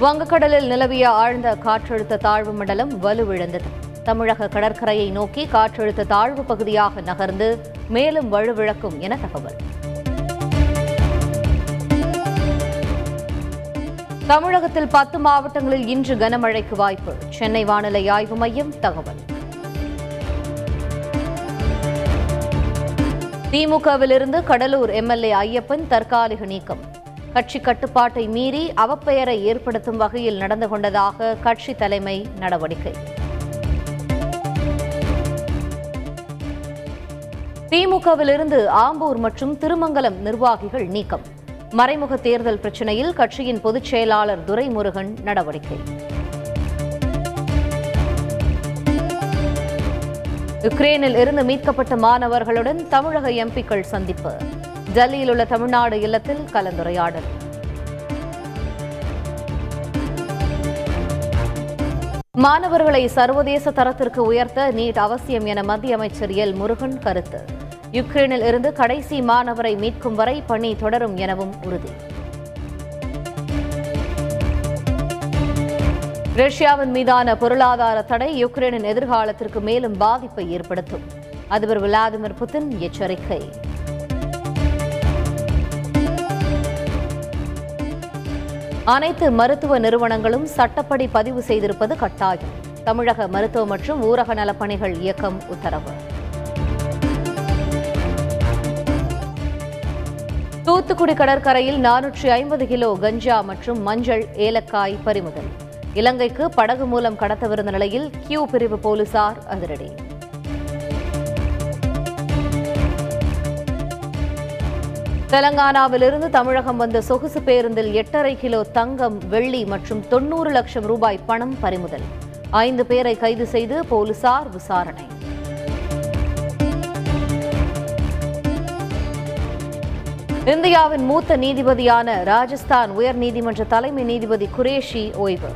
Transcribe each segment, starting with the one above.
வங்கக்கடலில் நிலவிய ஆழ்ந்த காற்றழுத்த தாழ்வு மண்டலம் வலுவிழந்தது. தமிழக கடற்கரையை நோக்கி காற்றழுத்த தாழ்வு பகுதியாக நகர்ந்து மேலும் வலுவிழக்கும் என தகவல். தமிழகத்தில் பத்து மாவட்டங்களில் இன்று கனமழைக்கு வாய்ப்பு. சென்னை வானிலை ஆய்வு மையம் தகவல். திமுகவிலிருந்து கடலூர் எம்எல்ஏ ஐயப்பன் தற்காலிக நீக்கம். கட்சி கட்டுப்பாட்டை மீறி அவப்பெயரை ஏற்படுத்தும் வகையில் நடந்து கொண்டதாக கட்சி தலைமை நடவடிக்கை. திமுகவிலிருந்து ஆம்பூர் மற்றும் திருமங்கலம் நிர்வாகிகள் நீக்கம். மறைமுக தேர்தல் பிரச்சினையில் கட்சியின் பொதுச் செயலாளர் துரைமுருகன் நடவடிக்கை. யுக்ரேனில் இருந்து மீட்கப்பட்ட மாணவர்களுடன் தமிழக எம்பிக்கள் சந்திப்பு. டெல்லியில் உள்ள தமிழ்நாடு இல்லத்தில் கலந்துரையாடல். மாணவர்களை சர்வதேச தரத்திற்கு உயர்த்த நீட் அவசியம் என மத்திய அமைச்சர் எல். முருகன் கருத்து. யுக்ரைனில் இருந்து கடைசி மாணவரை மீட்கும் வரை பணி தொடரும் எனவும் உறுதி. ரஷ்யாவின் மீதான பொருளாதார தடை யுக்ரைனின் எதிர்காலத்திற்கு மேலும் பாதிப்பை ஏற்படுத்தும். அதிபர் விளாடிமிர் புதின் எச்சரிக்கை. அனைத்து மருத்துவ நிறுவனங்களும் சட்டப்படி பதிவு செய்திருப்பது கட்டாயம். தமிழக மருத்துவ மற்றும் ஊரக நலப்பணிகள் இயக்கம் உத்தரவு. தூத்துக்குடி கடற்கரையில் நானூற்றி ஐம்பது கிலோ கஞ்சா மற்றும் மஞ்சள் ஏலக்காய் பறிமுதல். இலங்கைக்கு படகு மூலம் கடத்தவிருந்த நிலையில் கியூ பிரிவு போலீசார் அதிரடி. தெலங்கானாவிலிருந்து தமிழகம் வந்த சொகுசு பேருந்தில் எட்டரை கிலோ தங்கம் வெள்ளி மற்றும் தொன்னூறு லட்சம் ரூபாய் பணம் பறிமுதல். ஐந்து பேரை கைது செய்து போலீசார் விசாரணை. இந்தியாவின் மூத்த நீதிபதியான ராஜஸ்தான் உயர்நீதிமன்ற தலைமை நீதிபதி குரேஷி ஓய்வு.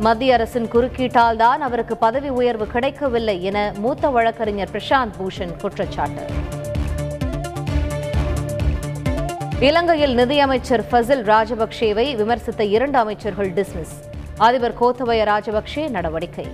மத்திய அரசின் குறுக்கீட்டால் தான் அவருக்கு பதவி உயர்வு கிடைக்கவில்லை என மூத்த வழக்கறிஞர் பிரசாந்த் பூஷன் குற்றச்சாட்டு. இலங்கையில் நிதியமைச்சர் ஃபசில் ராஜபக்சேவை விமர்சித்த இரண்டு அமைச்சர்கள் டிஸ்மிஸ். அதிபர் கோத்தபய ராஜபக்சே நடவடிக்கை.